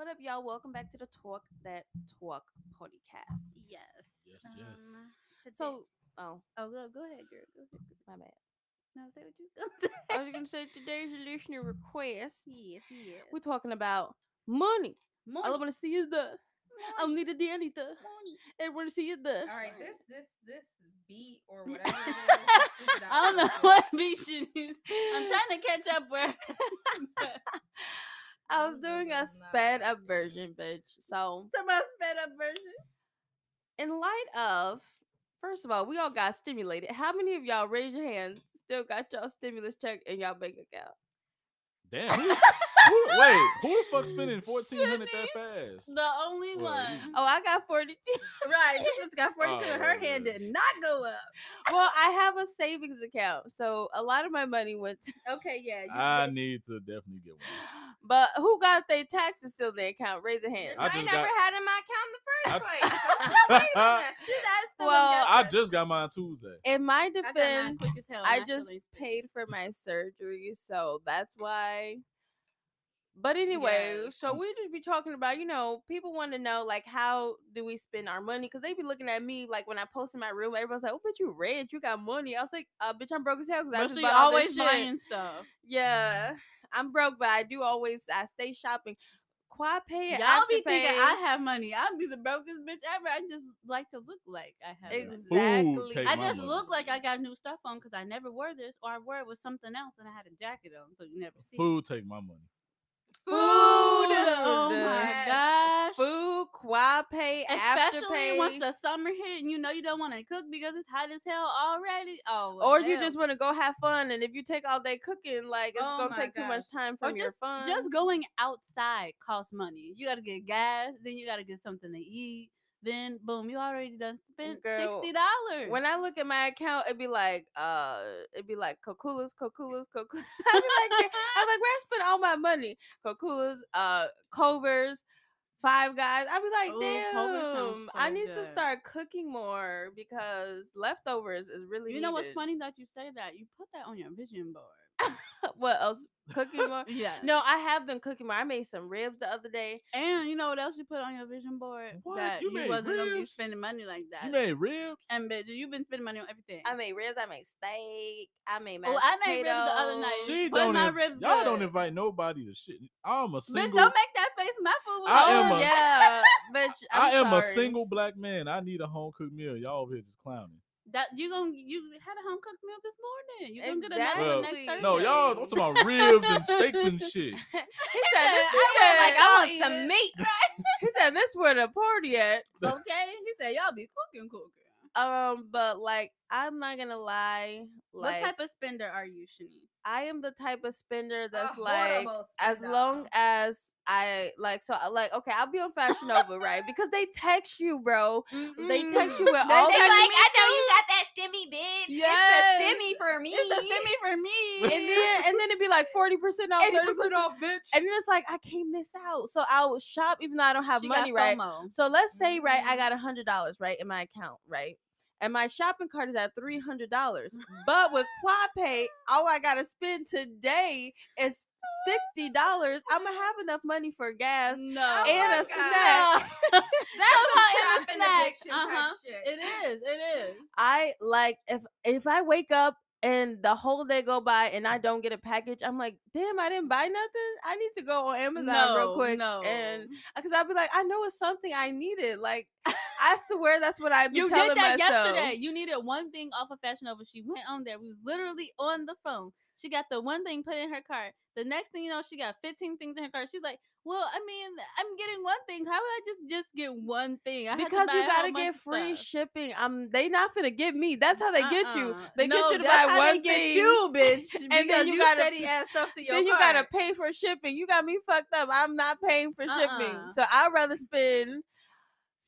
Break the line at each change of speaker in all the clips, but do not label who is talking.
What up, y'all? Welcome back to the Talk That Talk podcast.
Yes.
Yes,
Um,
yes.
today-
So, oh,
oh, go, go ahead, girl. Go ahead. girl.
my bad.
No, say what you was gonna say.
I was gonna say today's listener request.
yes, yes.
We're talking about money.
Money.
All I want to see is the.
I'm
need a Anita.
money.
I want to see is the.
All right, this this this beat or whatever. It is, this is
I don't know what beat she used. I'm trying to catch up where.
I was doing a sped up version, bitch. So,
to my sped up version.
in light of, first of all, we all got stimulated. How many of y'all raise your hands? Still got y'all stimulus check in y'all bank account?
Damn. Who, who, wait, who the fuck spending fourteen hundred that fast?
The only
Well,
one.
you-
Oh, I got 42.
right. This one's got 42 and her
Oh,
hand did not go up.
well, I have a savings account. So a lot of my money went to.
Okay, yeah. You
I
bitch.
need to definitely get one.
But who got their taxes still in their account? Raise a hand.
I
I, never
got-
had in my account in the first place. So still waiting on that shit.
That's the
Well,
I just got mine Tuesday.
In my
I got mine
defense,
quick as hell,
I
I
just paid for my surgery, so that's why. But anyway, so we just be talking about, you know, people want to know like how do we spend our money? Because they be looking at me like when I post in my room, everybody's like, "Oh, but you rich, you got money." I was like, uh, "Bitch, I'm broke as hell because I just
she
bought all
always
this shit."
buying stuff.
Yeah, I'm broke, but I do always I stay shopping. Quad pay, and
Y'all be
Afterpay-
thinking I have money. I'd be the brokest bitch ever. I just like to look like I have money.
exactly.
take
I just
money.
look like I got new stuff on because I never wore this, or I wore it with something else and I had a jacket on, so you never see.
Food take my money.
Food.
Oh, oh my
Yes.
gosh.
food, quad pay,
Especially once the summer hit and you know you don't want to cook because it's hot as hell already. Oh, well,
or you
hell.
just want to go have fun, and if you take all day cooking, like it's
Oh
gonna
my
take too much time
Or
from your
just,
fun.
just going outside costs money. You got to get gas, then you got to get something to eat. Then boom, you already done spent
Girl,
sixty dollars.
when I look at my account, it'd be like, uh, it'd be like Coca-Cola's, Coca-Cola's, Coca. I'd be like, I'm like, where I spend all my money? Coca-Cola's, uh, Culver's, Five Guys. I'd be like,
Ooh,
damn, I
so
need to start cooking more because leftovers is really.
you know what's funny that you say that? You put that on your vision board.
what else? Cooking more.
yeah.
No, I have been cooking more. I made some ribs the other day.
And you know what else you put on your vision board?
What?
That
You
you, wasn't gonna be spending money like that.
You made ribs?
and bitch, you've been spending money on everything.
I made ribs. I made steak. I made mashed
Oh, I made ribs the other night.
she
But
don't
my
inv-
ribs
y'all don't invite nobody to shit. I'm a
bitch,
single.
don't make that face. My food was
I am
oh
a-
yeah, bitch.
I
I'm
am a single black man. I need a home cooked meal. Y'all over here just clowning.
That you gonna you had a home cooked meal this morning. You gonna get another
Well,
one next Thursday.
No, y'all. I'm talking about ribs and steaks and shit.
He said, this, he
I
said,
was like,
I want some
it.
meat. he said, this where the party at.
okay. He said y'all be cooking, cooking.
Um, but like, I'm not gonna lie. Like,
what type of spender are you, Shanice?
I am the type of spender that's
A
like, as long as I like, so I- like, okay, I'll be on Fashion Nova, right? Because they text you, bro. They text you with
They
all
me
of
I know you got that stimmy, bitch.
Yes.
It's the stimmy for me.
It's a stimmy for me.
and then and then it'd be like 40% off, 30% off.
bitch.
And then it's like I can't miss out. So I'll shop even though I don't have
She
money, right? So let's say, right, I
Mhm.
got a hundred dollars, right, in my account, right? And my shopping cart is at three hundred dollars. But with QuadPay, all I gotta spend today is sixty dollars. I'm gonna have enough money for gas
No.
Oh
and
my
a
God.
snack.
That's how in
shopping
the snack.
addiction
Uh-huh.
shit.
It is. It is.
I like if if I wake up and the whole day go by and I don't get a package, I'm like, damn, I didn't buy nothing. I need to go on Amazon real
No,
quick
no.
and because I'll be like, I know it's something I needed. Like, I swear that's what I be
You
telling
did that
myself.
yesterday. You needed one thing off of Fashion Nova. She went on there. We was literally on the phone. She got the one thing put in her cart. The next thing you know, she got 15 things in her cart. She's like, "Well, I mean, I'm getting one thing. How would I just just get one thing? I
because you gotta get free
stuff."
shipping. Um, they not gonna get me. That's how they get you.
Uh-uh.
They
No,
get you to buy one thing,
you, bitch.
and then you
you
gotta
steady add stuff to your
then you gotta pay for shipping. You got me fucked up. I'm not paying for shipping,
Uh-uh.
so I'd rather spend.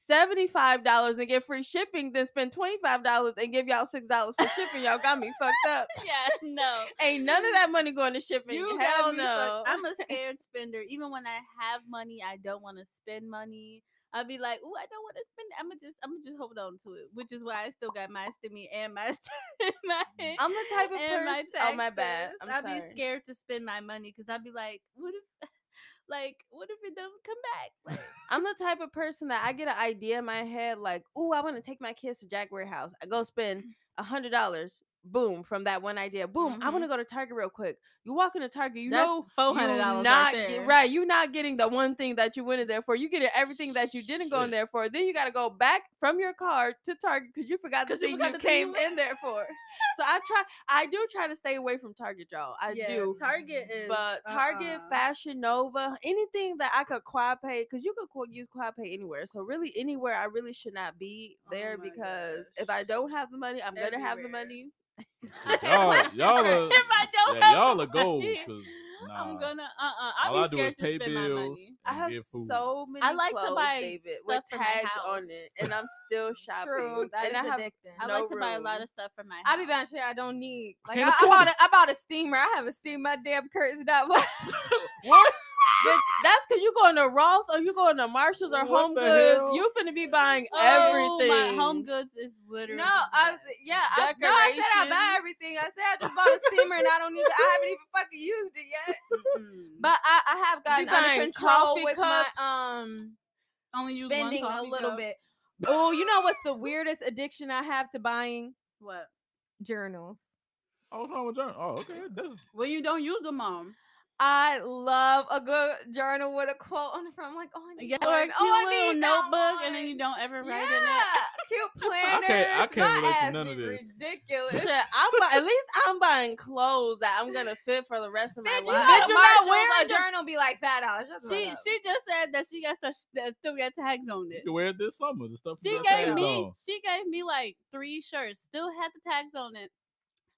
Seventy-five dollars and get free shipping, than spend twenty-five dollars and give y'all six dollars for shipping. Y'all got me fucked up.
yeah, no.
Ain't none of that money going to shipping.
You
Hell no.
fucked- I'm a scared spender. Even when I have money, I don't want to spend money. I'll be like, "Oh, I don't want to spend. I'm gonna just, I'm gonna just hold on to it." Which is why I still got my stimmy and my, my
I'm the type of
and my
person. Oh my bad. I'm
I'd be scared to spend my money because I'd be like, "What if?" Like, what if it doesn't come back? Like,
I'm the type of person that I get an idea in my head, like, "Ooh, I want to take my kids to Jack Warehouse." I go spend mm-hmm. a hundred dollars. Boom! From that one idea, boom! I want to mm-hmm. go to Target real quick. You walk into Target, you
That's
know
$400
you
right
get- right. You're not getting the one thing that you went in there for. You get everything that you didn't go in there for. Then you got to go back from your car to Target because you forgot the
you
thing
forgot
you
the thing
came in there for. so I try. I do try to stay away from Target, y'all. I
yeah,
do.
Target is.
But Target,
uh-uh.
Fashion Nova, anything that I could quad pay, because you could use quad pay anywhere. So really, anywhere I really should not be
Oh
there
my
because if. I don't have the money, I'm gonna have the money.
Shit, y'all, y'all are,
if I don't
yeah,
have
y'all are goals
money,
because
I'm gonna. Uh. uh
all
I'll
I do is pay bills.
I have
get food.
so many.
I like to buy
David, with
stuff for my
tags on it, and I'm still shopping.
True, that
and
is
I have
addicting.
I
no
like to buy a lot of stuff for my house.
I be buying shit I don't need. Like
Can't
I, I bought a, I bought a steamer. I haven't steamed my damn curtains that much.
What?
Bitch, that's because you're going to Ross or you're going to Marshalls or
What
Home
the
Goods.
hell?
You finna be buying
Oh,
everything.
My home goods is literally.
no, I was, yeah, I, no, I said I buy everything. I said I just bought a steamer and I don't even. I haven't even fucking used it yet.
Mm-mm.
But I, I have gotten under
buying
control
coffee
with
cups?
my um
only use
spending
one
a little
cup.
bit. Oh, you know what's the weirdest addiction I have to buying
What?
journals?
Oh, what's wrong with John? Oh, okay. That's
Well, you don't use them, mom.
I love a good journal with a quote on the front. I'm like, oh, I need
You get
one.
a cute
oh, I
little
need
notebook, and then you don't ever write
yeah,
in it.
cute planners.
can't- I can't relate to none of this.
Ridiculous.
I'm bu- at least I'm buying clothes that I'm gonna fit for the rest of my
Bitch, you
life.
know
Bitch,
the
you not
Marshalls,
wearing
a
the-
journal be like five dollars.
She she just said that she got stuff that still got tags on it.
you wear it this summer. The stuff
She gave me
on.
she gave me like three shirts, still had the tags on it.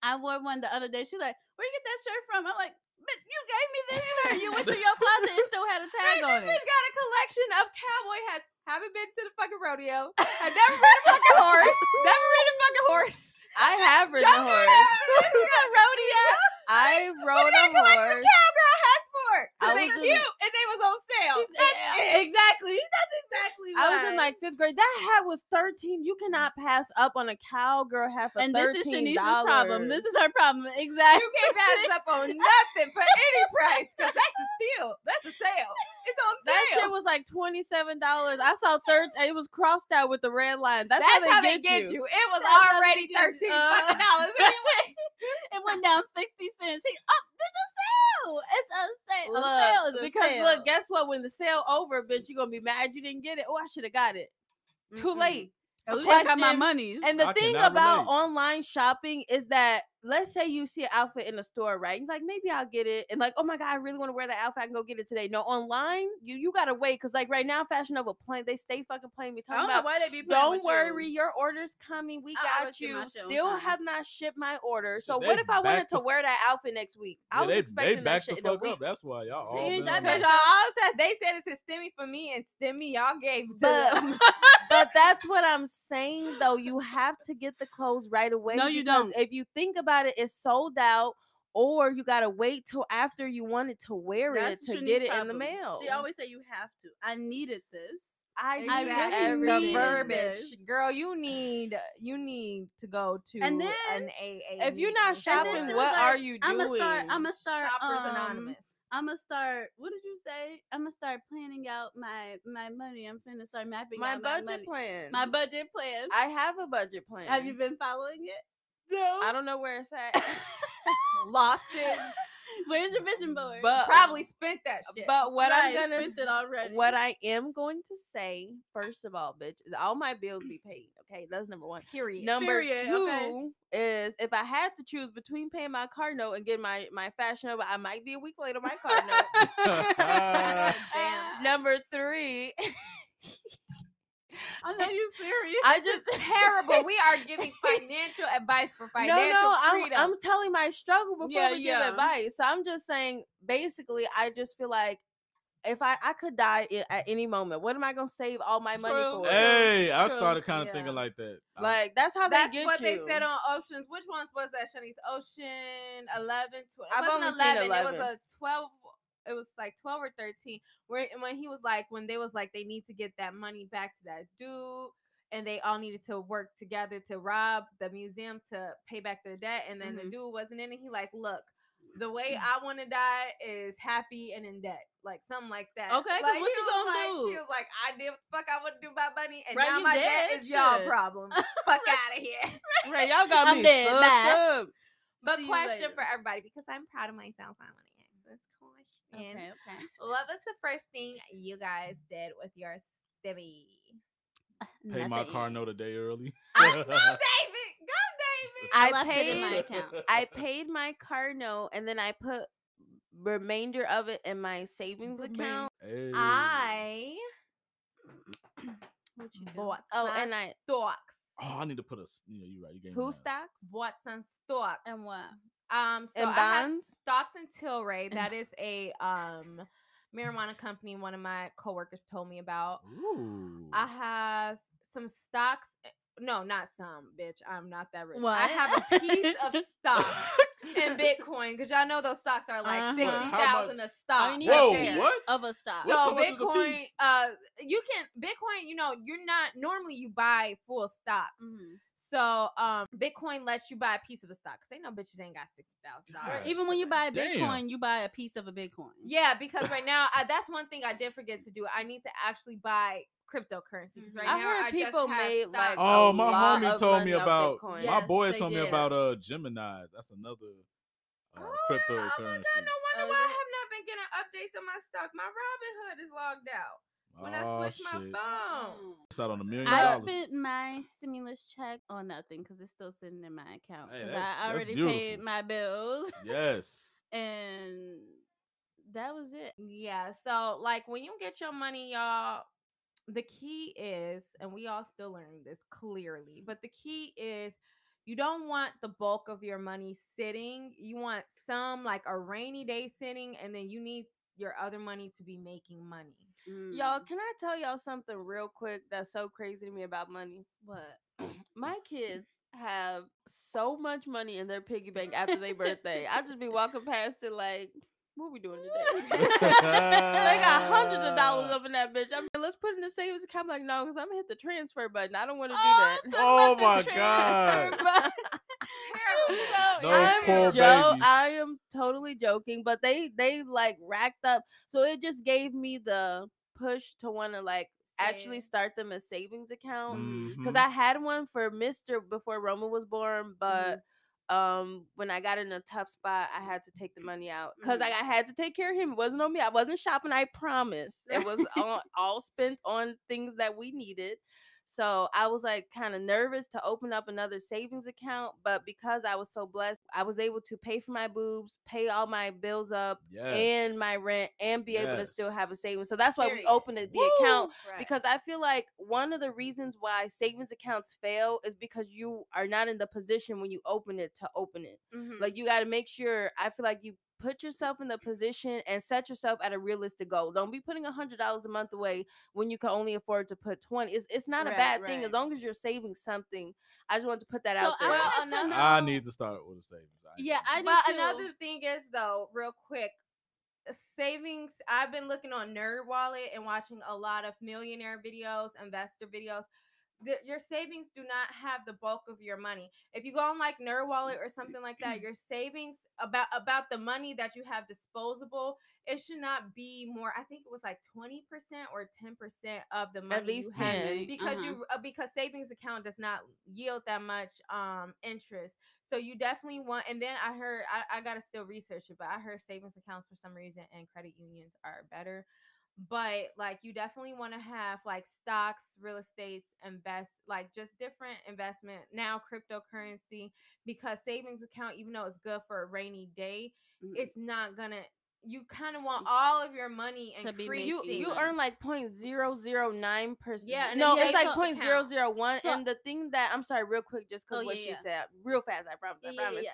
I wore one the other day. She's like, "Where you get that shirt from?" I'm like, "But you gave me this shirt. You went through your closet. It still had a tag on
this bitch
it."
got a collection of cowboy hats. Haven't been to the fucking rodeo. I've never ridden a fucking horse. Never ridden a fucking horse.
I have ridden
Don't
a horse.
to the rodeo.
I rode a
got a collection of
horse.
cowgirl hats
I
they
was in-
cute and they was on sale. That's it.
Exactly. That's exactly.
I was in like fifth grade. That hat was thirteen. You cannot pass up on a cowgirl hat for
and this is Shanice's problem. This is her problem. Exactly.
You can't pass up on nothing for any price because that's a steal. That's a sale. It's on sale.
that shit was like twenty seven dollars. I saw third. It was crossed out with the red line. That's,
That's,
how they get, you.
It was
That's
already
get
thirteen
Uh,
fucking dollars anyway.
it went down sixty cents. She, oh, this is sale. It's a sale. A sale is
Look,
a
because
sale.
look, guess what? When the sale over, bitch, you gonna be mad you didn't get it. Oh, I should have got it. Too
Mm-mm.
late.
At least I got my money.
And the
I
thing about
relate.
online shopping is that let's say you see an outfit in the store, right? You're like, maybe I'll get it. And like, oh my God, I really want to wear that outfit. I can go get it today. No, online, you you gotta wait. Cause like right now, Fashion Nova playing, they stay fucking playing me
I
talking
don't know
about
why they be playing
don't worry,
you.
your order's coming. We
I
got you.
my shit on
Still
time.
have not shipped my order. So
They
what if I wanted to
the-
wear that outfit next week? I
Yeah,
was
they, they
expecting that shit
the
in a
fuck
week.
up. That's why y'all all
ain't
been
that
on
Because
bad.
that.
y'all all said they said it's a stimmy for me and stimmy y'all gave to
But-
them.
but that's what I'm saying though. You have to get the clothes right away.
No, you don't.
If you think about it, it's sold out, or you gotta wait till after you wanted to wear
That's
it to
Shanice's
get it in the mail.
She always say you have to. I needed this.
I,
I
need
really
the
everything.
need
verbiage,
this.
girl. You need you need to go to
And then,
an AA.
if you're not shopping,
And then she
what
was
are you doing?
I'ma start. I'ma start.
Shoppers
um,
Anonymous.
I'm gonna start. What did you say? I'm gonna start planning out my my money. I'm finna start mapping
my
out
budget
my money.
plan.
My budget plan.
I have a budget plan.
Have you been following it?
No. I don't know where it's at.
Lost it.
Where's your vision board?
But
Probably spent that uh, shit.
But what
Right,
I'm gonna
spent it already.
what I am going to say, first of all, bitch, is all my bills be paid. Okay, that's number one.
period.
Number
Period,
two
okay.
is if I had to choose between paying my car note and getting my my Fashion Nova, I might be a week late on my car note.
Damn.
Number three,
I know you're serious.
I just
terrible. We are giving financial advice for
no,
financial
no, I'm. I'm telling my struggle before
Yeah,
we
yeah.
give advice. So I'm just saying, basically, I just feel like if I I could die at any moment, what am I gonna save all my money for?
Hey, I
True.
started kind of
Yeah.
thinking like that.
Like that's how
That's
they get
what
you.
they said on Oceans. Which ones was that, Shanice? Ocean 11, 12.
I've
it wasn't
only seen
11. It was a 12. It was like 12 or 13. Where when he was like, when they was like, they need to get that money back to that dude. And they all needed to work together to rob the museum to pay back their debt. And then the
Mhm.
dude wasn't in it. He like, look, The way I want to die is happy and in debt, like something like that.
Okay,
like,
what you gonna
like,
do?
He was like, I did what the fuck I want to do about money, and
Right,
now my
dead?
debt is y'all problem. fuck out of here.
Right, y'all got
I'm
me
dead,
up.
But
See
question for everybody because I'm proud of myself. I want to ask this question.
Okay, okay.
What was the first thing you guys did with your stibby?
Pay my car note a day early.
Go, David! Go, David!
I
left it in my account.
I paid my car note and then I put remainder of it in my savings account.
Hey.
I
What you do?
bought
Oh, and I
stocks.
Oh, I need to put a. s- Yeah, you're right. You gave
who
that.
stocks?
Bought some stocks.
And what?
Um, so
And
I had
bonds?
stocks in Tilray. That is a um marijuana company. One of my coworkers told me about.
Ooh.
I have some stocks. eh, No, not some, bitch. I'm not that rich. I have a piece of stock in Bitcoin because y'all know those stocks are like
Uh-huh.
sixty thousand
How
a stock.
All you
Whoa,
a piece
what?
of a stock.
What's
So
so much is the
Bitcoin, uh, you can Bitcoin. You know, you're not normally you buy full stocks.
Mhm.
So um, Bitcoin lets you buy a piece of a stock because they know bitches ain't got sixty thousand dollars.
Even when you buy a
Damn.
Bitcoin, you buy a piece of a Bitcoin.
Yeah, because right now I, that's one thing I did forget to do. I need to actually buy cryptocurrency because right
I
now
heard
I
people
just
made like
Oh, my
lot
homie told me about.
Bitcoin.
My boy
they
told me about uh Gemini. That's another uh,
Oh, Oh my
cryptocurrency.
god! No wonder
Oh,
why I have not been getting updates on my stock. My Robinhood is logged out when I
oh,
switch my phone.
Mm.
It's out on a million
I spent my stimulus check on nothing because it's still sitting in my account because
that's-
I already paid my bills
Yes.
and that was it.
Yeah, so like when you get your money, y'all, the key is, and we all still learning this clearly, but the key is you don't want the bulk of your money sitting. You want some like a rainy day sitting, and then you need your other money to be making money.
Y'all,
Mm.
can I tell y'all something real quick that's so crazy to me about money?
what?
My kids have so much money in their piggy bank after their birthday. I just be walking past it like, what we doing today? they got hundreds of dollars up in that bitch. I mean, let's put it in the savings account. I'm like, no, because I'm gonna hit the transfer button. I don't want to
Oh,
do that.
Oh my god.
Terrible.
Those
I'm
poor
jo- I am totally joking, but they they like racked up. So it just gave me the push to want to like actually start them a savings account because
Mhm.
I had one for Mister before Roman was born, but um when I got in a tough spot, I had to take the money out because
Mhm.
I, I had to take care of him. It wasn't on me. I wasn't shopping. I promise. It was all, all spent on things that we needed. So I was like kind of nervous to open up another savings account, but because I was so blessed, I was able to pay for my boobs, pay all my bills up,
yes.
and my rent, and be able to still have a savings. So that's why
Period.
we opened the account
Right.
because I feel like one of the reasons why savings accounts fail is because you are not in the position when you open it to open it.
Mhm.
Like you got to make sure. I feel like you put yourself in the position and set yourself at a realistic goal. Don't be putting a hundred dollars a month away when you can only afford to put twenty. It's it's not
Right,
a bad thing as long as you're saving something. I just want to put that
So
out there.
I
Well, another-
I need to start with a savings. I
Yeah, I
do
do
But
too.
another thing is though, real quick, uh, savings. I've been looking on Nerd Wallet and watching a lot of millionaire videos, investor videos. The, your savings do not have the bulk of your money. If you go on like Nerd Wallet or something like that, your savings about about the money that you have disposable, it should not be more. I think it was like twenty percent or ten percent of the money
least
you have
10.
because
Uh-huh.
you uh, because savings account does not yield that much um interest so you definitely want and then i heard I, I gotta still research it but i heard savings accounts for some reason and credit unions are better but like you definitely want to have like stocks real estates invest like just different investment now cryptocurrency because savings account even though it's good for a rainy day
Mhm.
it's not gonna you kind of want all of your money
To be
you you earn like point zero zero nine percent.
Yeah,
no, it's like
also
point zero
account.
So-
And the thing that I'm sorry, real quick, just because
Oh,
what
yeah,
she
yeah.
said, real fast, I promise, I promise.
yeah.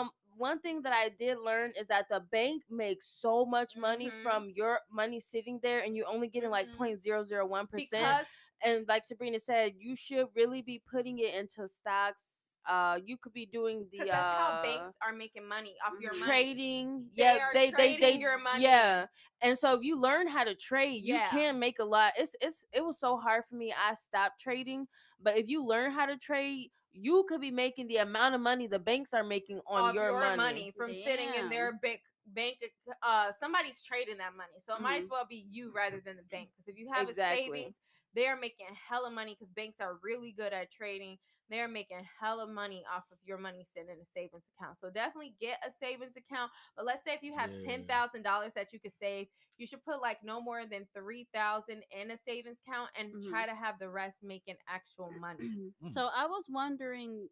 Um, one thing that I did learn is that the bank makes so much money
Mhm.
from your money sitting there, and you're only getting like
Mhm.
point zero zero one percent.
because
And like Sabrina said, you should really be putting it into stocks. uh you could be doing the
Because
uh
that's how banks are making money off your money.
trading.
They
yeah, they they they
trading your money.
Yeah, and so if you learn how to trade, you
Yeah.
can make a lot. It's it's it was so hard for me. I stopped trading, but if you learn how to trade, you could be making the amount of money the banks are making on
off
your, money.
money from sitting in their bank bank uh somebody's trading that money so it might as
Mhm.
well be you rather than the bank because if you have
Exactly.
a savings they're making hella money because banks are really good at trading they're making hella money off of your money sitting in a savings account so definitely get a savings account but let's say if you have
Yeah.
ten thousand dollars that you could save you should put like no more than three thousand in a savings account and
Mhm.
try to have the rest making actual money
Mm.
so I was wondering,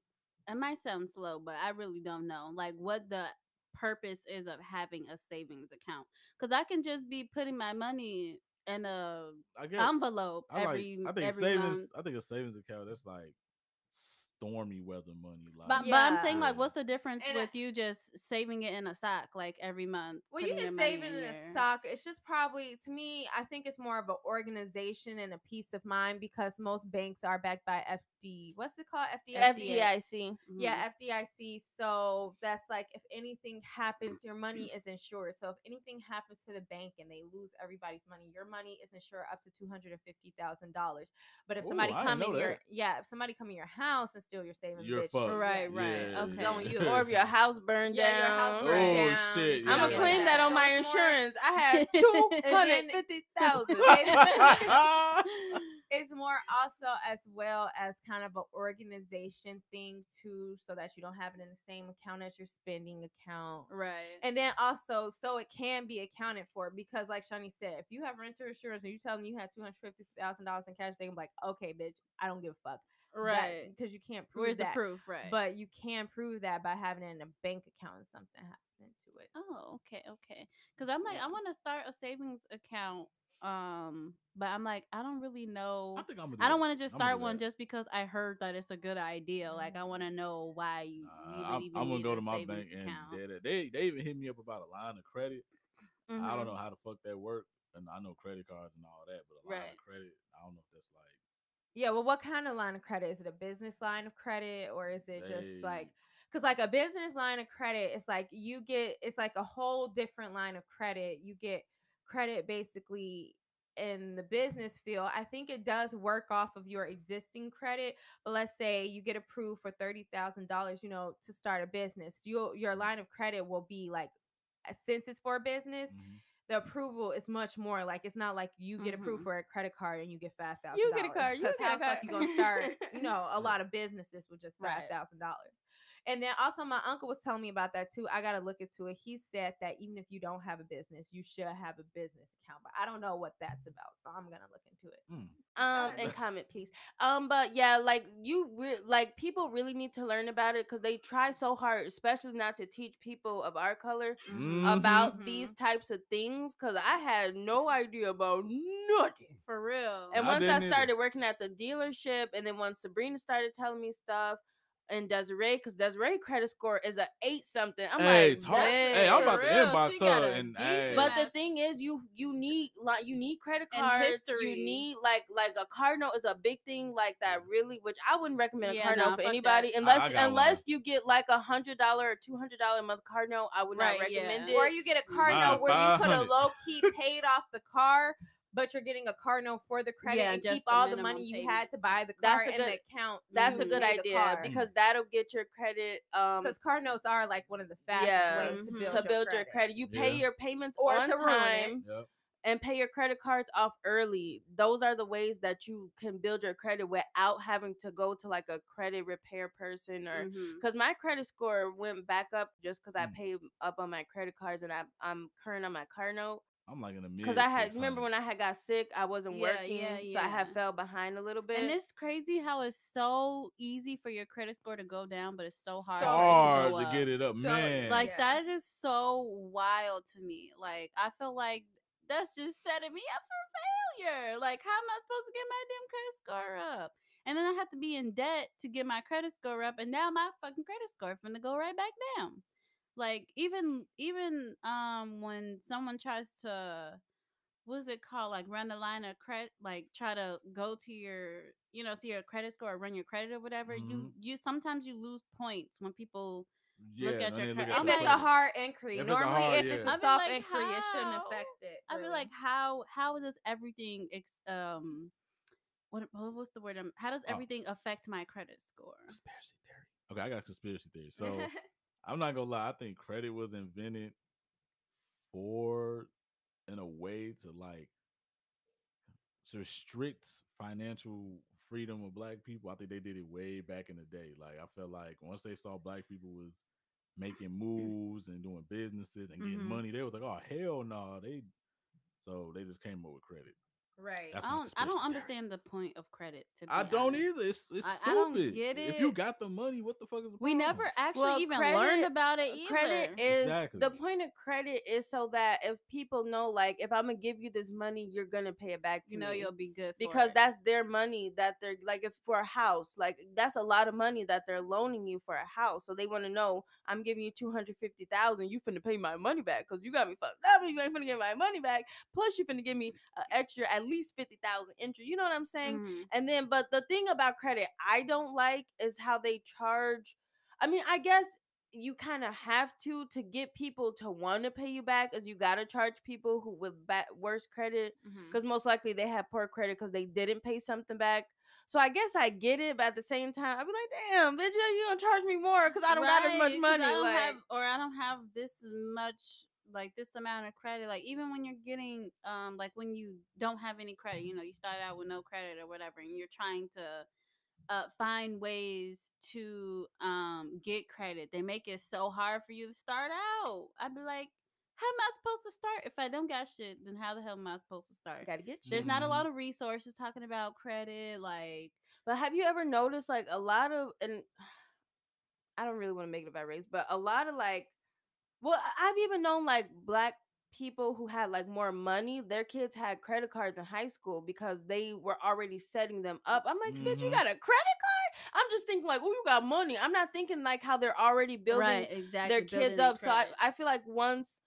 it might sound slow, but I really don't know, like what the purpose is of having a savings account. Because I can just be putting my money in a
I guess
envelope
I like.
every
I think
every
savings.
month.
I think a savings account that's like stormy weather money. Like,
But, but I'm saying like, what's the difference
And I-
with you just saving it in a sock like every month?
Well, you can save it in a sock. It's just probably to me, I think it's more of an organization and a peace of mind because most banks are backed by FD. What's it called? FDIC.
FDIC. Mm-hmm.
Yeah, FDIC. So that's like if anything happens, your money is insured. So if anything happens to the bank and they lose everybody's money, your money is insured up to two hundred and fifty thousand dollars. But if
Ooh,
somebody
I didn't
come in your yeah, if somebody come in your house and steal your savings,
You're
bitch,
fucked.
Right, right.
Yeah,
Okay.
It's on you.
Or if your house burned
Yeah,
down.
your house
Oh,
down.
shit, yeah.
I'm gonna claim that on my insurance. I had two
And
hundred
then-
fifty thousand.
it's more also as well as kind of an organization thing too, so that you don't have it in the same account as your spending account.
Right.
And then also, so it can be accounted for because, like Shani said, if you have renter insurance and you tell them you had two hundred fifty thousand dollars in cash, they can be like, "Okay, bitch, I don't give a fuck."
Right.
Because you can't prove
Where's
that.
the proof? Right.
But you can prove that by having it in a bank account and something happened to it.
Oh, okay, okay. Because I'm like,
Yeah.
I want to start a savings account. Um, but I'm like, I don't really know.
I think I'm.
I don't want to just start one just because I heard that it's a good idea. Like, I want to know why you,
Nah,
you
I'm,
even
I'm gonna go to my
savings
bank and
account.
they, they they even hit me up about a line of credit. I
Mhm.
don't know how the fuck that work, and I know credit cards and all that, but a line
Right.
of credit, I don't know if that's like.
Yeah, well, what kind of line of credit? Is it a business line of credit or is it just
They-
like because like a business line of credit, it's like you get it's like a whole different line of credit. You get credit basically in the business field. I think it does work off of your existing credit, but let's say you get approved for thirty thousand dollars, you know, to start a business. You your line of credit will be like since it's for a business,
mhm.
The approval is much more like it's not like you get approved
Mhm.
for a credit card and you get five thousand.
You get a card, you
Because
get
how the fuck you gonna start? You know, a lot of businesses with just five thousand Right. dollars. And then also my uncle was telling me about that too. I gotta look into it. He said that even if you don't have a business, you should have a business account. But I don't know what that's about, so I'm gonna look into it.
Mm.
um and comment please um but yeah like you re- like people really need to learn about it because they try so hard especially not to teach people of our color
Mhm.
about
Mhm.
these types of things because i had no idea about nothing
For real.
and
I
once i
didn't either.
started working at the dealership and then once sabrina started telling me stuff and desiree because desiree credit score is a eight something i'm
hey,
like
talk, hey, I'm
"Damn."
about to
real,
inbox
she
her and hey,
But the thing is, you you need like you need credit cards.
history.
You need like like a card note is a big thing like that. Really, which I wouldn't recommend a
Yeah,
card
nah,
note for anybody
that.
I-
unless
I got one.
unless you get like a hundred dollar or two hundred dollar a month card note. I would
Right,
not
yeah.
recommend
Did-
it.
Or you get a card
Mine
note where you could have
500.
low key paid off the car, but you're getting a card note for the credit
Yeah,
and keep
the
all the
minimum
money you had to buy the car
That's
car
a
in
good-
the account.
That's a good idea because that'll get your credit um
because card notes are like one of the fastest
yeah
ways to
Mhm.
build,
to
your,
build
credit.
your credit. You pay
Yeah.
your payments
Or
on
to
time.
Yep.
and pay your credit cards off early. Those are the ways that you can build your credit without having to go to like a credit repair person or because my credit score went back up just because I
Mm.
paid up on my credit cards and I, I'm current on my car note.
I'm like in the mid.
Because I had remember when I had got sick, I wasn't
Yeah,
working,
yeah,
so I had fell behind a little bit.
And it's crazy how it's so easy for your credit score to go down, but it's so hard,
So
hard to
to,
get it up,
So,
man.
Like
Yeah.
that is so wild to me. Like I feel like that's just setting me up for failure. Like how am I supposed to get my damn credit score up? And then I have to be in debt to get my credit score up, and now my fucking credit score finna go right back down. Like even even um when someone tries to what is it called? Like run the line of credit, like try to go to your, you know, to your credit score or run your credit or whatever. You
Mhm.
you sometimes you lose points when people
Yeah,
Look at your credit.
at
If it's a hard inquiry,
If
normally
hard,
if it's
yeah.
a
I'd be
soft
like,
inquiry, it shouldn't affect it.
I'd be like, how how does everything ex- um what what was the word? Um, how does
Oh.
everything affect my credit score?
Conspiracy theory. Okay, I got a conspiracy theory. So I'm not gonna lie. I think credit was invented for, in a way, to like restrict financial freedom of black people. I think they did it way back in the day. Like I felt like once they saw black people was making moves and doing businesses and getting
Mhm.
money, they was like, "Oh hell no!" They so they just came up with credit.
Right.
That's
I don't I don't understand the point of credit. To be
I don't
honest.
either. It's it's
I-
stupid.
I don't get
If you got the money, what the fuck is the
We
problem?
never actually
Well,
even
credit-
learned about it uh, either.
Credit is the point of credit is so that if people know, like, if I'm gonna give you this money, you're gonna pay it back to
you know you'll be good for
because
it.
that's their money that they're like if for a house like that's a lot of money that they're loaning you for a house so they want to know i'm giving you 250000 you finna pay my money back because you got me fucked up and you ain't finna get my money back plus you finna give me an extra at least 50000 interest you know what i'm saying
Mhm.
and then but the thing about credit i don't like is how they charge i mean i guess you kind of have to to get people to want to pay you back is you got to charge people who with ba- worse credit because most likely they have poor credit because they didn't pay something back. So I guess I get it, but at the same time, I'd be like, damn, bitch, you you gonna charge me more because I don't got as much money.
I don't
like,
have, or I don't have this much, like this amount of credit. Like even when you're getting, um, like when you don't have any credit, you know, you start out with no credit or whatever, and you're trying to uh, find ways to um get credit. They make it so hard for you to start out. I'd be like, how am I supposed to start if I don't got shit? Then how the hell am I supposed to start?
gotta get you.
There's not a
Mhm.
lot of resources talking about credit, like.
But have you ever noticed like a lot of and I don't really want to make it about race, but a lot of like well, I've even known like black people who had like more money, their kids had credit cards in high school because they were already setting them up. I'm like, bitch, you
Mhm.
got a credit card? I'm just thinking like, oh, you got money. I'm not thinking like how they're already building
right, exactly.
their kids
building
up. So I. I feel like once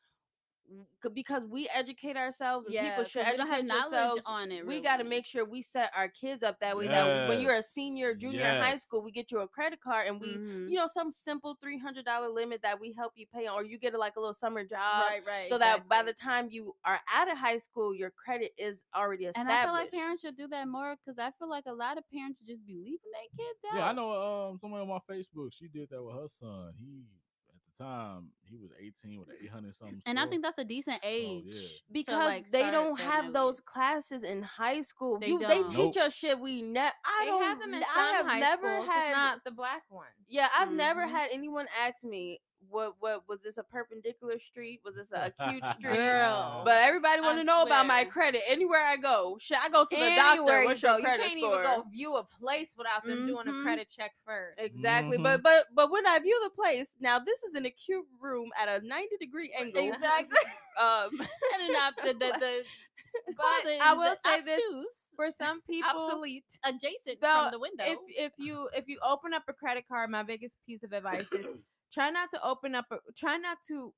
because we educate ourselves and
yeah,
people should
'cause we don't have
educate
knowledge
themselves
on it.
we got to make sure we set our kids up that way that when you're a senior junior in high school we get you a credit card and we
Mhm.
you know some simple $300 limit that we help you pay on or you get like a little summer job
right, right.
so that by the time you are out of high school your credit is already established.
and
established
I feel like parents should do that more because I feel like a lot of parents just be leaving their kids out.
Yeah, I know. Um, someone on my Facebook, she did that with her son. He at the time he was 18 with 800 something.
and I think that's a decent age
yeah.
to,
because
like,
they don't have those
least.
classes in high school.
They
you, they teach
Nope.
us shit we never. I
they
don't.
have them in some
I have
high
never
schools,
had.
just not the black one.
yeah, I've never
Mhm.
had anyone ask me what what was this a perpendicular street? Was this a acute street?
Girl.
But everybody want to know about my credit. Anywhere I go, should I go to the
Anywhere
doctor. What's
you go,
your
you can't
score?
even go view a place without them doing a
Mhm.
credit check first.
Exactly,
Mhm.
but but but when I view the place, now this is an acute room at a ninety degree angle.
Exactly.
Um,
and then after the the
But I will
the
say this For some people,
obsolete.
adjacent
though,
from the window.
if if you if you open up a credit card, my biggest piece of advice is try not to open up. Try not to.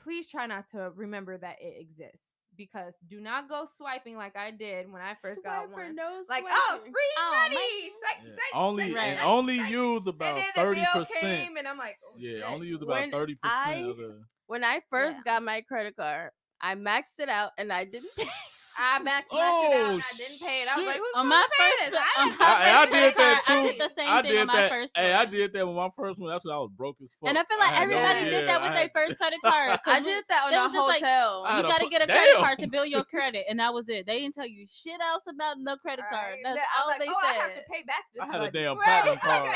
Please try not to remember that it exists because do not go swiping like I did when I first got
Swiper,
one.
no
Like oh, free
Oh,
money.
man.
Psych,
Yeah.
psych,
only
psych,
Right.
and
psych,
only
psych.
use about thirty percent.
and I'm like, oh,
Yeah,
shit.
only use about
When
thirty percent
I-
of the.
When I first
Yeah.
got my credit card, I maxed it out and I didn't pay.
I maxed my shit out and I
Oh,
didn't pay it. I was like, who's
on my first,
this? I didn't
I,
pay
hey, I did that
card, I
too.
did the same
I
thing
did
on my
that.
first
Hey, I did that with my first one. That's when I was broke as fuck.
And I feel like
had no-
everybody
yeah,
did that with their first credit card. 'cause
I did that on
it
a
was just like- you got to get a credit
Damn.
card to build your credit, and that was it. They didn't tell you shit else about no credit card.
right.
That's
Then
all
like,
they
oh, I have to pay back this
I had a damn platinum card.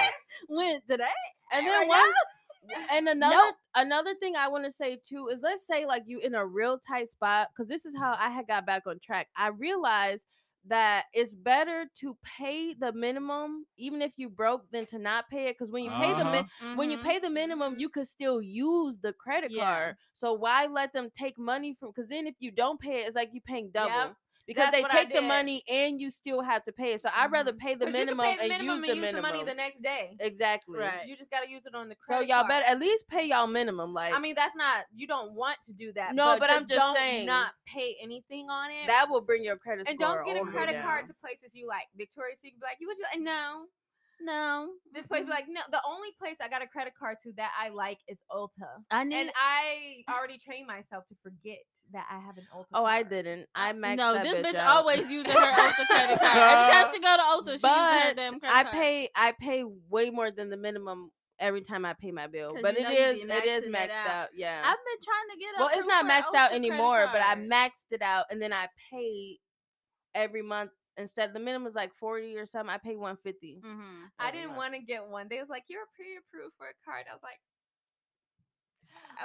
When today?
and then
we
once and another
Nope.
another thing I want to say too is let's say like you in a real tight spot because this is how I had got back on track. I realized that it's better to pay the minimum even if you broke than to not pay it because when you pay the min-
Uh-huh.
when you
Mhm.
pay the minimum you could still use the credit
Yeah.
card so why let them take money from because then if you don't pay it it's like you paying double
Yep.
Because
That's
they take the money and you still have to pay it. So I'd rather
Mhm.
pay the minimum,
pay the
and
minimum
use the
and use the money the next day.
exactly.
Right.
You just got to use it on the
So
credit
y'all
card.
better at least pay y'all minimum. Like
I mean, that's not you don't want to do that.
No, but I'm just
don't
saying.
not pay anything on it.
that will bring your credit score.
and don't get a
the
credit
down.
card to places you like. Victoria's Secret, be like you would just like no.
No,
This place be mm-hmm. like no. The only place I got a credit card to that I like is Ulta,
I need.
and I already trained myself to forget that I have an Ulta.
Oh, I didn't. I maxed it.
no,
that
this
bitch,
bitch
out.
always using her Ulta credit card. Every time she go to Ulta, she uses her
But
damn credit
I
card.
pay I pay way more than the minimum every time I pay my bill.
'Cause
But
you
it
know you
is
be
it is
maxing it
maxed
out.
out. Yeah.
I've been trying to get.
well, it's
approved
not
for
maxed
Ulta
out
credit
anymore, but I
card.
maxed it out and then I pay every month instead the minimum is like 40 or something. I pay 150.
Mhm.
I didn't want to get one. They was like, "You're pre-approved for a card." I was like,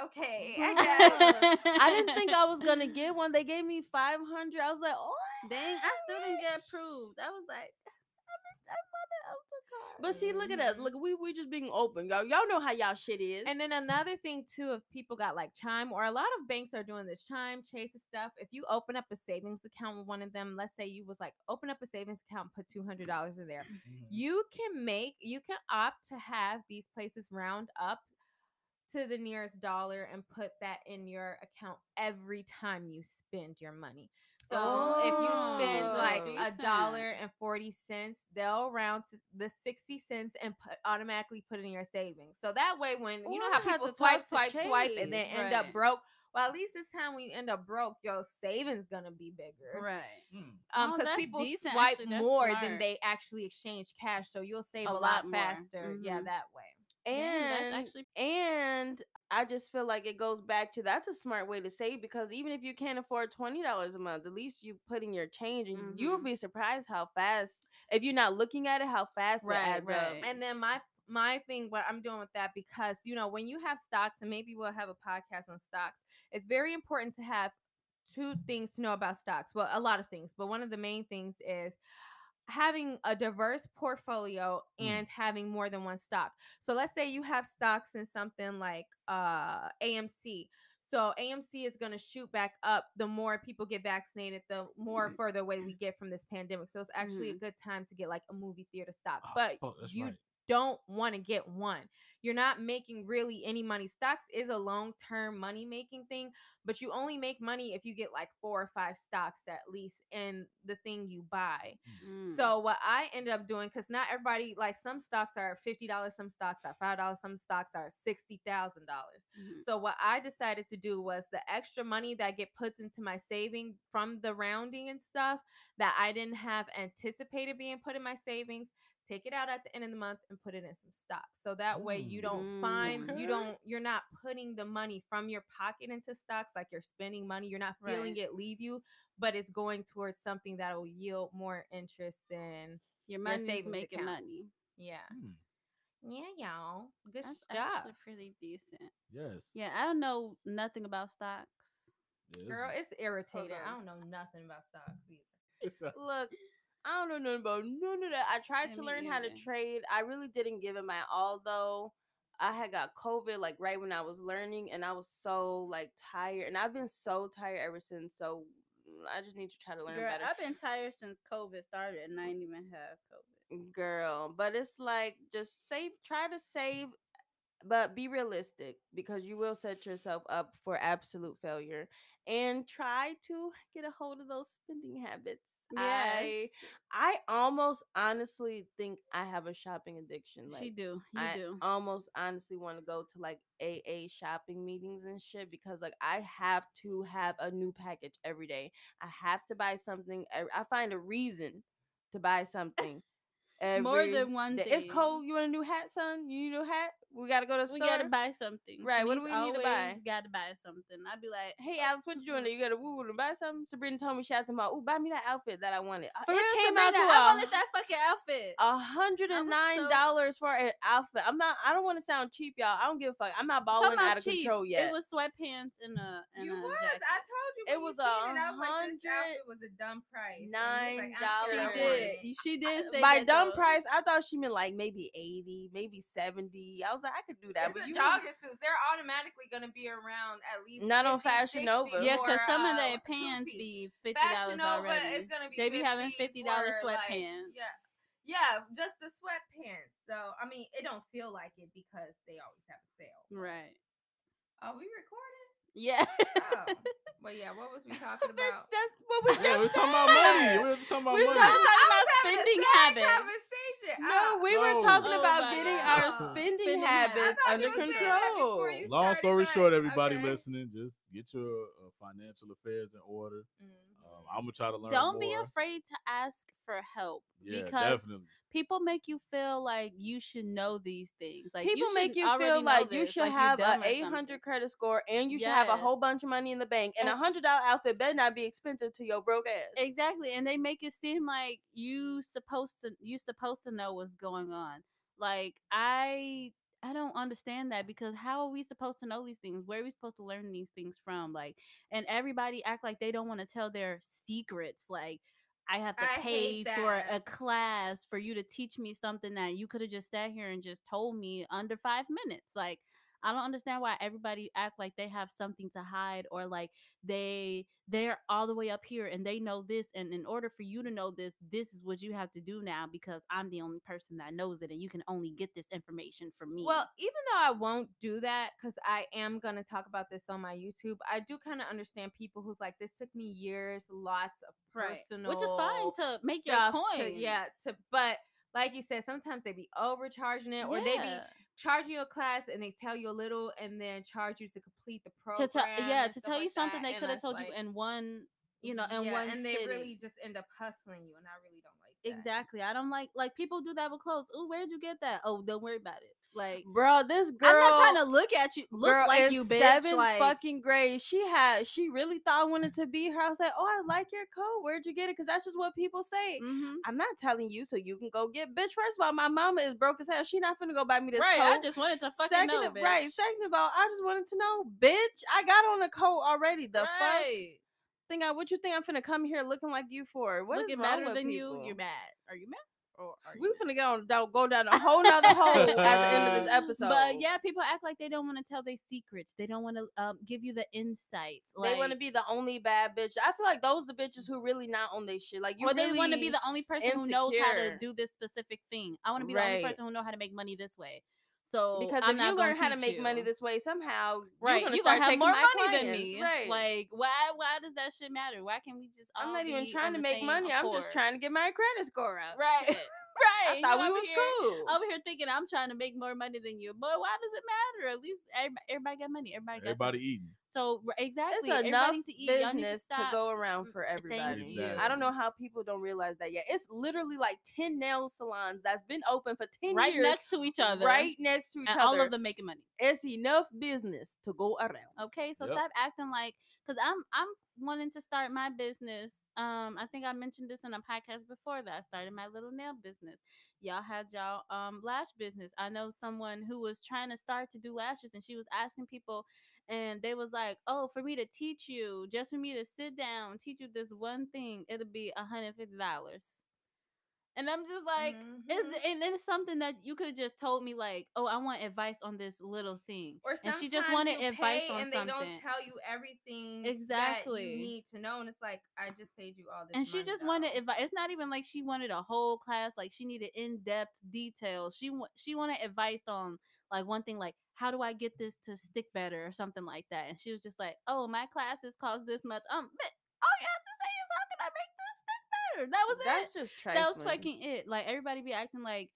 "Okay, I guess."
I didn't think I was gonna get one. They gave me 500. I was like, oh.
Dang, I still didn't get approved. I was like,
But see, look at us. Look, we we just being open, y'all. Y'all know how y'all shit is.
And then another thing too, if people got like Chime or a lot of banks are doing this Chime, Chase and stuff. If you open up a savings account with one of them, let's say you was like open up a savings account, put two hundred dollars in there. Mm-hmm. You can make you can opt to have these places round up to the nearest dollar and put that in your account every time you spend your money. So if you spend
Oh,
like a dollar and 40 cents, they'll round to the 60 cents and put, automatically put it in your savings. So that way, when you know how people
to
swipe, swipe,
to
swipe, and then
Chase.
end up broke. Well, at least this time when you end up broke, your savings gonna be bigger.
right.
Mm.
Um,
Oh,
because
that's
people
decent,
swipe
actually, that's
more than they actually exchange cash, so you'll save
A
a,
lot
lot, faster. Yeah,
Mhm.
that way.
Dang,
and
that's actually
and I just feel like it goes back to that's a smart way to save because even if you can't afford twenty dollars a month, at least you put in your change, and you'll
Mhm.
be surprised how fast if you're not looking at it, how fast
Right,
it adds up.
And then my my thing, what I'm doing with that, because you know, when you have stocks, and maybe we'll have a podcast on stocks, it's very important to have two things to know about stocks. Well, a lot of things, but one of the main things is having a diverse portfolio
Mm.
and having more than one stock. So let's say you have stocks in something like uh AMC. So AMC is going to shoot back up the more people get vaccinated, the more further away we get from this pandemic. So it's actually a good time to get like a movie theater stock.
Oh,
but
fuck,
you
right.
Don't want to get one. You're not making really any money. Stocks is a long term money making thing, but you only make money if you get like four or five stocks at least in the thing you buy.
Mm.
So what I ended up doing, because not everybody like some stocks are fifty dollars, some stocks are five dollars, some stocks are sixty thousand dollars.
Mhm.
So what I decided to do was the extra money that get puts into my saving from the rounding and stuff that I didn't have anticipated being put in my savings, take it out at the end of the month and put it in some stocks. So that way you don't find you
Mm.
don't you're not putting the money from your pocket into stocks like you're spending money. You're not feeling
Right.
it leave you, but it's going towards something that will yield more interest than
Your money's
savings
making
account.
money.
yeah.
Mm.
Yeah, y'all. Good
That's
stuff.
actually pretty decent.
Yes.
Yeah, I don't know nothing about stocks.
Yeah,
Girl, it's irritating. I don't know nothing about stocks either.
Look, I don't know nothing about none of that. I tried to learn how to trade. I really didn't give it my all though. I had got COVID like right when I was learning, and I was so like tired, and I've been so tired ever since. So mm, I just need to try to learn
Girl,
better.
I've been tired since COVID started and I ain't even have COVID.
girl but it's like just save try to save but be realistic because you will set yourself up for absolute failure and try to get a hold of those spending habits yes. i i almost honestly think i have a shopping addiction like
she do. You
I
do.
almost honestly want to go to like AA shopping meetings and shit because like I have to have a new package every day. I have to buy something. I find a reason to buy something.
More than one
day. It's cold. You want a new hat, son? You need a new hat? We gotta go to the
We
store.
gotta buy something.
Right, what do we need to buy?
always Gotta buy something. I'd be like,
Hey Alex, what you doing there? You gotta woo woo to buy something. Sabrina told me she had to buy. Ooh, buy me that outfit that I wanted. Uh,
For
it
real,
came out to
I
a
wanted that fucking outfit.
a hundred and nine dollars for an outfit. I'm not. I don't want to sound cheap, y'all. I don't give a fuck. I'm not balling out of
cheap,
control yet.
It was sweatpants and a and
You
a
was.
jacket.
I told you.
It was a
seen it, I was like, this
hundred
outfit was a dumb price. And he was
nine
like, I'm
dollars.
sure
She did. she did say
My
that,
dumb
though.
price, I thought she meant like maybe 80, maybe 70. I was like, I could do that.
It's
But
a
you
jogging suits. They're automatically gonna be around at least
Not on
50,
Fashion
60
Nova.
Yeah, because
for,
some of
uh,
their
two
pants be fifty dollars
Nova
already.
is gonna be
They be having
50
dollars
for, like,
sweatpants.
yeah. Yeah, just the sweatpants. So I mean, it don't feel like it because they always have a sale.
Right.
Are we recording?
Yeah.
Oh, well, yeah. What was we talking about?
that's what we just
Yeah, we're
said.
talking about money. We were just talking about
We
money.
was talking
talking
I
about
was having the
spending habits.
Conversation.
No,
Oh,
we were talking
Oh
about getting
God.
our spending,
Spending
habits
habits.
I thought
under
you was saying that before
control.
Long story short, everybody
okay.
listening, just get your uh, financial affairs in order.
Mm.
I'm gonna try to learn.
Don't be afraid to ask for help
Yeah,
because
definitely.
people make you feel like you should know these things. Like
People
you
make you feel
know
like you should
like
have
dumb
a 800
something.
credit score and you should have a whole bunch of money in the bank and a hundred dollar outfit better not be expensive to your broke ass.
Exactly, and they make it seem like you supposed to you supposed to know what's going on. Like I I don't understand that because how are we supposed to know these things? Where are we supposed to learn these things from? Like, and everybody act like they don't want to tell their secrets. Like, I have to
I
pay for a class for you to teach me something that you could have just sat here and just told me under five minutes. Like, I don't understand why everybody act like they have something to hide or like they they're all the way up here and they know this and in order for you to know this this is what you have to do now because i'm the only person that knows it and you can only get this information from me
Well, even though I won't do that because I am going to talk about this on my YouTube, I do kind of understand people who's like, this took me years, lots of
Right.
personal,
which is fine to make your coins
to- yeah, to, but like you said, sometimes they be overcharging it or they be Charging you a class and they tell you a little and then charge you to complete the
to
program.
tell yeah to tell you
like
something
that,
they could have told you in one you know in
yeah,
one
and they
sitting.
really just end up hustling you, and I really don't like that.
exactly i don't like like people do that with clothes oh where'd you get that oh don't worry about it like
Bro, this girl
I'm not trying to look at you. Look
girl,
like you, bitch.
Seventh
like,
fucking grade, she had she really thought I wanted to be her. I was like, oh, I like your coat. Where'd you get it? Because that's just what people say.
mhm.
I'm not telling you, so you can go get. Bitch, first of all, my mama is broke as hell. She not finna go buy me this
right
coat.
i just wanted to fucking
second
know
of,
bitch.
right. Second of all, I just wanted to know, bitch. I got on a coat already. The fuck
right.
think I? What you think I'm finna come here looking like you for? What is
looking
wrong
better
with
than
people?
you you're mad are you mad
We
you mad?
finna go on, down, go down a whole nother hole at the end of this episode.
But yeah, people act like they don't want to tell their secrets. They don't want to um, give you the insight.
they want to be the only bad bitch. I feel like those the bitches who really not on their shit. Like you
or
really
they want to be the only person who knows how to do this specific thing. I want to be the only person who know how to make money this way. So
because
I'm
if you learn how to make money this way, somehow
right,
you're gonna
you
start
gonna have
taking
more money than me.
Right.
Like why? Why does that shit matter? Why can't we just?
I'm not even trying to make money. I'm just trying to get my credit score up.
Right.
Shit.
Right.
I thought we
over
was
here-
cool.
Over here thinking I'm trying to make more money than you, but why does it matter? At least everybody, everybody got money. Everybody got
Everybody
something.
eating.
So exactly,
It's enough
to eat. Y'all to
business to, go around for everybody.
you.
I don't know how people don't realize that yet. It's literally like ten nail salons that's been open for ten
right
years,
next to each other,
right next to each
and
other.
all of them making money.
It's enough business to go around.
Okay, so
Yep.
stop acting like because I'm I'm wanting to start my business. Um, I think I mentioned this in a podcast before that I started my little nail business. Y'all had y'all um lash business. I know someone who was trying to start to do lashes, and she was asking people, and they was like, "Oh, for me to teach you, just for me to sit down teach you this one thing, it'll be a hundred fifty dollars." And I'm just like, it's
Mhm.
and it's something that you could have just told me like, "Oh, I want advice on this little thing,"
Or
and she just wanted advice on
and
something.
they don't tell you everything that
Exactly.
you need to know, and it's like I just paid you all this.
and she just wanted advice. It's not even like she wanted a whole class. Like she needed in depth details. She she wanted advice on like one thing, like how do I get this to stick better or something like that. And she was just like, "Oh, my classes cost this much." Um, but all you have to better?" That was
That's
it.
just trifling.
That was fucking it. Like everybody be acting like.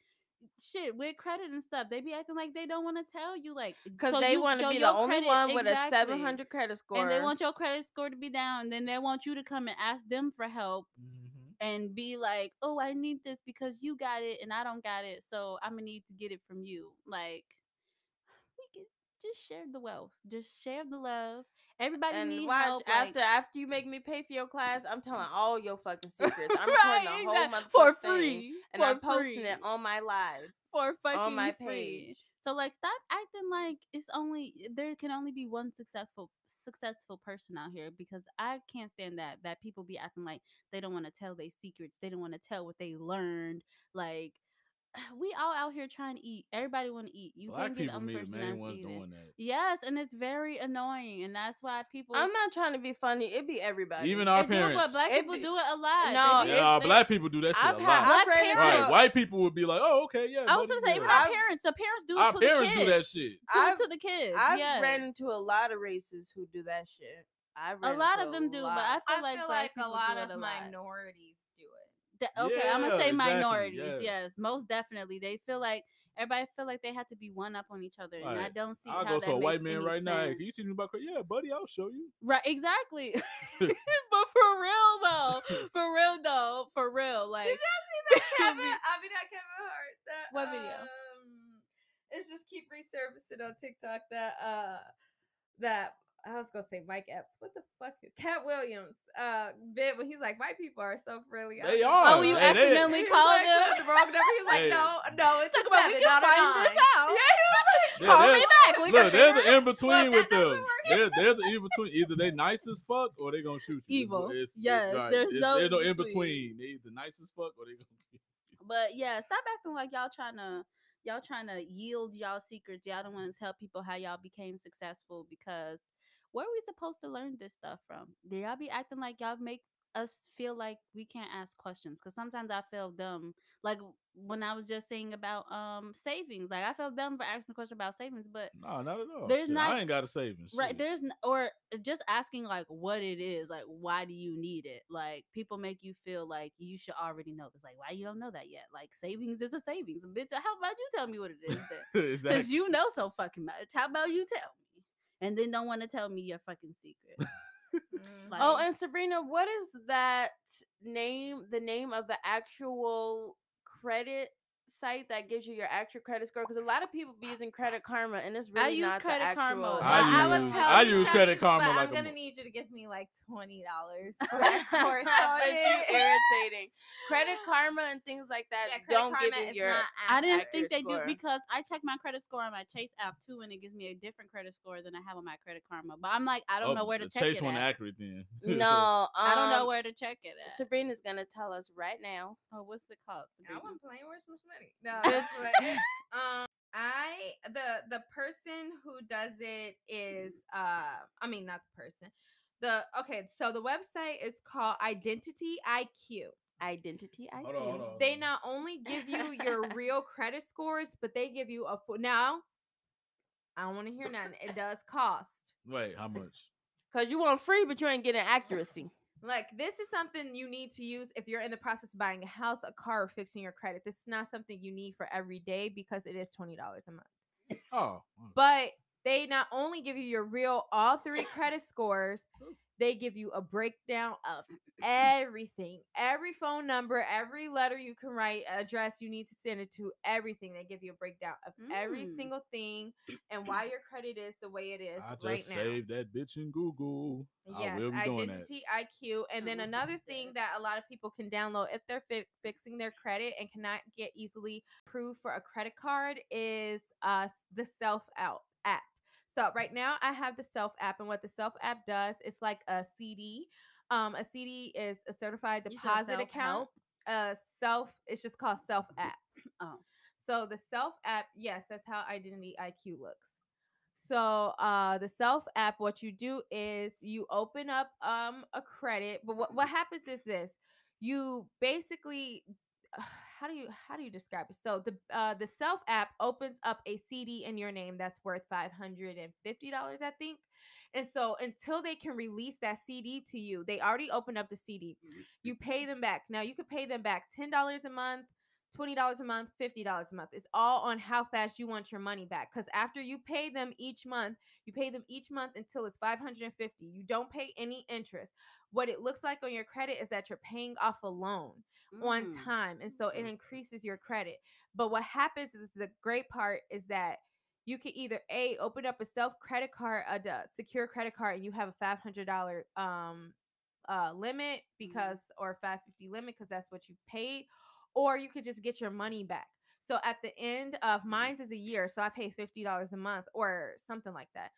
Shit with credit and stuff, they be acting like they don't want to tell you, like
because
so
they want to be the only
credit-
one with a 700 credit score.
and they want your credit score to be down, and then they want you to come and ask them for help,
Mm-hmm.
and be like, "Oh, I need this because you got it and I don't got it, so I'm gonna need to get it from you." Like, we can just share the wealth, just share the love. Everybody
and
need
watch
help.
after
like,
after you make me pay for your class, I'm telling mm. all your fucking secrets. I'm
right,
recording a whole
exact-
motherfucking
for free.
and
For
I'm posting
free.
it on my live.
for fucking on
my
free.
page.
So like stop acting like it's only eh, there can only be one successful successful person out here because I can't stand that that people be acting like they don't want to tell their secrets, they don't want to tell what they learned. Like we all out here trying to eat. Everybody want to eat. You
Black
can't be the
people
only person that's eating.
doing that.
Yes, and it's very annoying, and that's why people.
I'm not trying to be funny. It be everybody.
Even our
it,
parents.
but black
It
people
be-
do it a lot.
No,
be-
Yeah,
they-
black people do that shit
I've
a
had-
lot.
Black parents-
Right, white people would be like, "Oh, okay, yeah."
I was
buddy,
gonna say even our parents. The parents do it
Our
to
parents
the
do
kids.
that shit.
Do
I've-
to the kids.
I've
yes.
ran into a lot of races who do that shit. I've
A lot of them do, but. I feel
I
like
feel
black
like a lot
do
of
it a
minorities do it.
De- okay, I'm gonna say
exactly,
minorities.
yeah.
Yes, most definitely. They feel like everybody feel like they have to be one up on each other, and I don't see
I'll
how
go
that
to a white man right now. Hey, can you
sense.
teach me about? cra-" Yeah, buddy, I'll show you.
Right, exactly. but for real though, for real though, for real, like Did y'all see that
Kevin, I mean not Kevin Hart. That,
What video?
Um, it's just keep resurfacing on TikTok that uh that I was gonna say Mike Epps. What the fuck? Katt Williams. Uh, bit when he's like, white people are so friendly. I was
They are.
Oh, you
Hey,
accidentally
He was
called
like,
them?
"That's the wrong number. He was like,
Hey.
no, no, it's
Talk
a
about we
seven,
can find this
nine."
out.
Yeah, he was like,
Yeah,
Call
they're-
me back. We
Look,
can
they're the in between with them.
work.
They're they're the in between. Either they nice as fuck or they gonna shoot you.
Evil.
It's- it's-
Yes,
right.
there's
It's-
no
there's no in
in-between.
between. They either nice as fuck or they gonna.
But yeah, stop acting like y'all trying to y'all trying to yield y'all secrets. Y'all don't want to tell people how y'all became successful because where are we supposed to learn this stuff from? Do y'all be acting like y'all make us feel like we can't ask questions? Because sometimes I feel dumb. Like when I was just saying about um savings, like I felt dumb for asking a question about savings, but
No, not at all.
There's
Shit,
not-
I ain't got a savings.
Right,
shit.
there's n- or just asking like what it is, like why do you need it? Like people make you feel like you should already know this. Like why you don't know that yet? Like savings is a savings, bitch. How about you tell me what it is then?
exactly.
Since you know so fucking much, how about you tell me? And then don't want to tell me your fucking secret.
Mm.
Like,
Oh, and Sabrina, what is that name? The name of the actual credit site that gives you your actual credit score? Because a lot of people be using Credit Karma, and it's really
I
really
use
not
Credit
the
Karma.
actual.
I
Well, I would
use-
tell
I
you,
use Credit
Shanice,
Karma
but
like
I'm gonna
mo-
need you to give me like twenty dollars for that course
but you
it.
irritating. Credit Karma and things like that
Yeah,
don't
Karma
give you your.
I didn't think they
score.
do because I check my credit score on my Chase app too, and it gives me a different credit score than I have on my Credit Karma. But I'm like, I don't
Oh,
know where to check
Chase
it
one
at.
accurate then.
No,
I don't know
um,
where to check it at.
Sabrina's gonna tell us right now.
Oh, what's it called?
I
Sabrina?
wasn't playing. Where's my money? No, that's what um, I the the person who does it is uh, I mean not the person. The okay, so the website is called Identity IQ.
Identity IQ.
Hold on, hold on.
They not only give you your real credit scores, but they give you a full. Now, I don't want to hear nothing. It does cost.
Wait, how much?
Cause you want free, but you ain't getting accuracy.
Like this is something you need to use if you're in the process of buying a house, a car, or fixing your credit. This is not something you need for every day because it is twenty dollars a month.
Oh,
But they not only give you your real all three credit scores, they give you a breakdown of everything, every phone number, every letter you can write, address you need to send it to, everything. They give you a breakdown of every
Mm.
single thing and why your credit is the way it is
I just
right now.
saved that bitch in Google. I
Yes,
will be doing that.
identity IQ. And then another thing that a lot of people can download if they're fi- fixing their credit and cannot get easily approved for a credit card is uh the self app. So right now I have the self app, and what the self app does, it's like a CD. Um, a CD is a certified deposit account. Uh, self, it's just called self app.
Oh.
So the self app, yes, that's how Identity IQ looks. So uh the self app, what you do is you open up um a credit, but what, what happens is this. You basically how do you how do you describe it? So the uh the self app opens up a CD in your name that's worth five hundred and fifty dollars, I think. And so until they can release that CD to you, they already opened up the CD. You pay them back. Now you could pay them back ten dollars a month, twenty dollars a month, fifty dollars a month. It's all on how fast you want your money back. Because after you pay them each month, you pay them each month until it's five hundred and fifty. You don't pay any interest. What it looks like on your credit is that you're paying off a loan on
Mm.
time, and so it increases your credit. But what happens is the great part is that you can either a open up a self credit card, a secure credit card, and you have a five hundred dollar um uh limit because or 550 limit because that's what you paid or you could just get your money back. So at the end of mine's is a year, so I pay fifty dollars a month or something like that.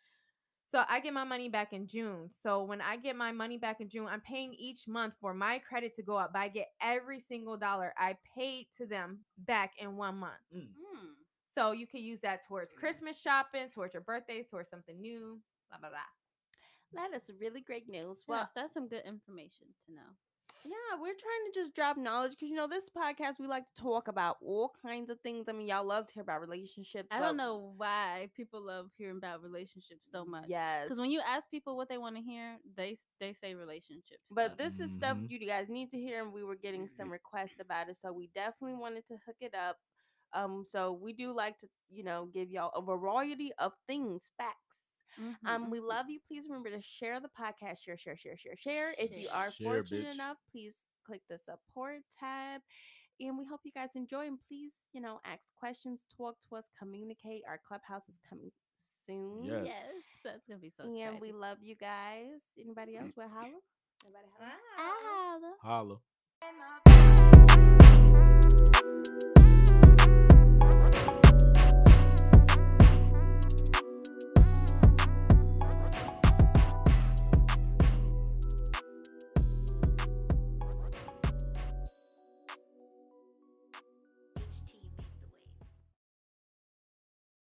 So I get my money back in June. So when I get my money back in June, I'm paying each month for my credit to go up, but I get every single dollar I paid to them back in one month.
Mm.
Hmm.
So you can use that towards Christmas shopping, towards your birthdays, towards something new, blah blah blah.
That is really great news.
Well,
Well,
that's some good information to know.
Yeah, we're trying to just drop knowledge because you know this podcast we like to talk about all kinds of things. I mean, y'all love to hear about relationships.
I don't know why people love hearing about relationships so much.
Yes,
Because when you ask people what they want to hear, they they say relationships.
But this is stuff
Mhm.
you guys need to hear, and we were getting some requests about it, so we definitely wanted to hook it up. Um, so we do like to, you know, give y'all a variety of things, facts.
Mm-hmm,
Um, we love you. Please remember to share the podcast, share, share, share, share, share. If you are
Share,
fortunate
bitch.
enough, please click the support tab. And we hope you guys enjoy. And please, you know, ask questions, talk to us, communicate. Our clubhouse is coming soon.
Yes.
yes, that's gonna be so
And
exciting.
we love you guys. Anybody else? Will holla? Anybody holla?
Ah.
Holla.
Ah.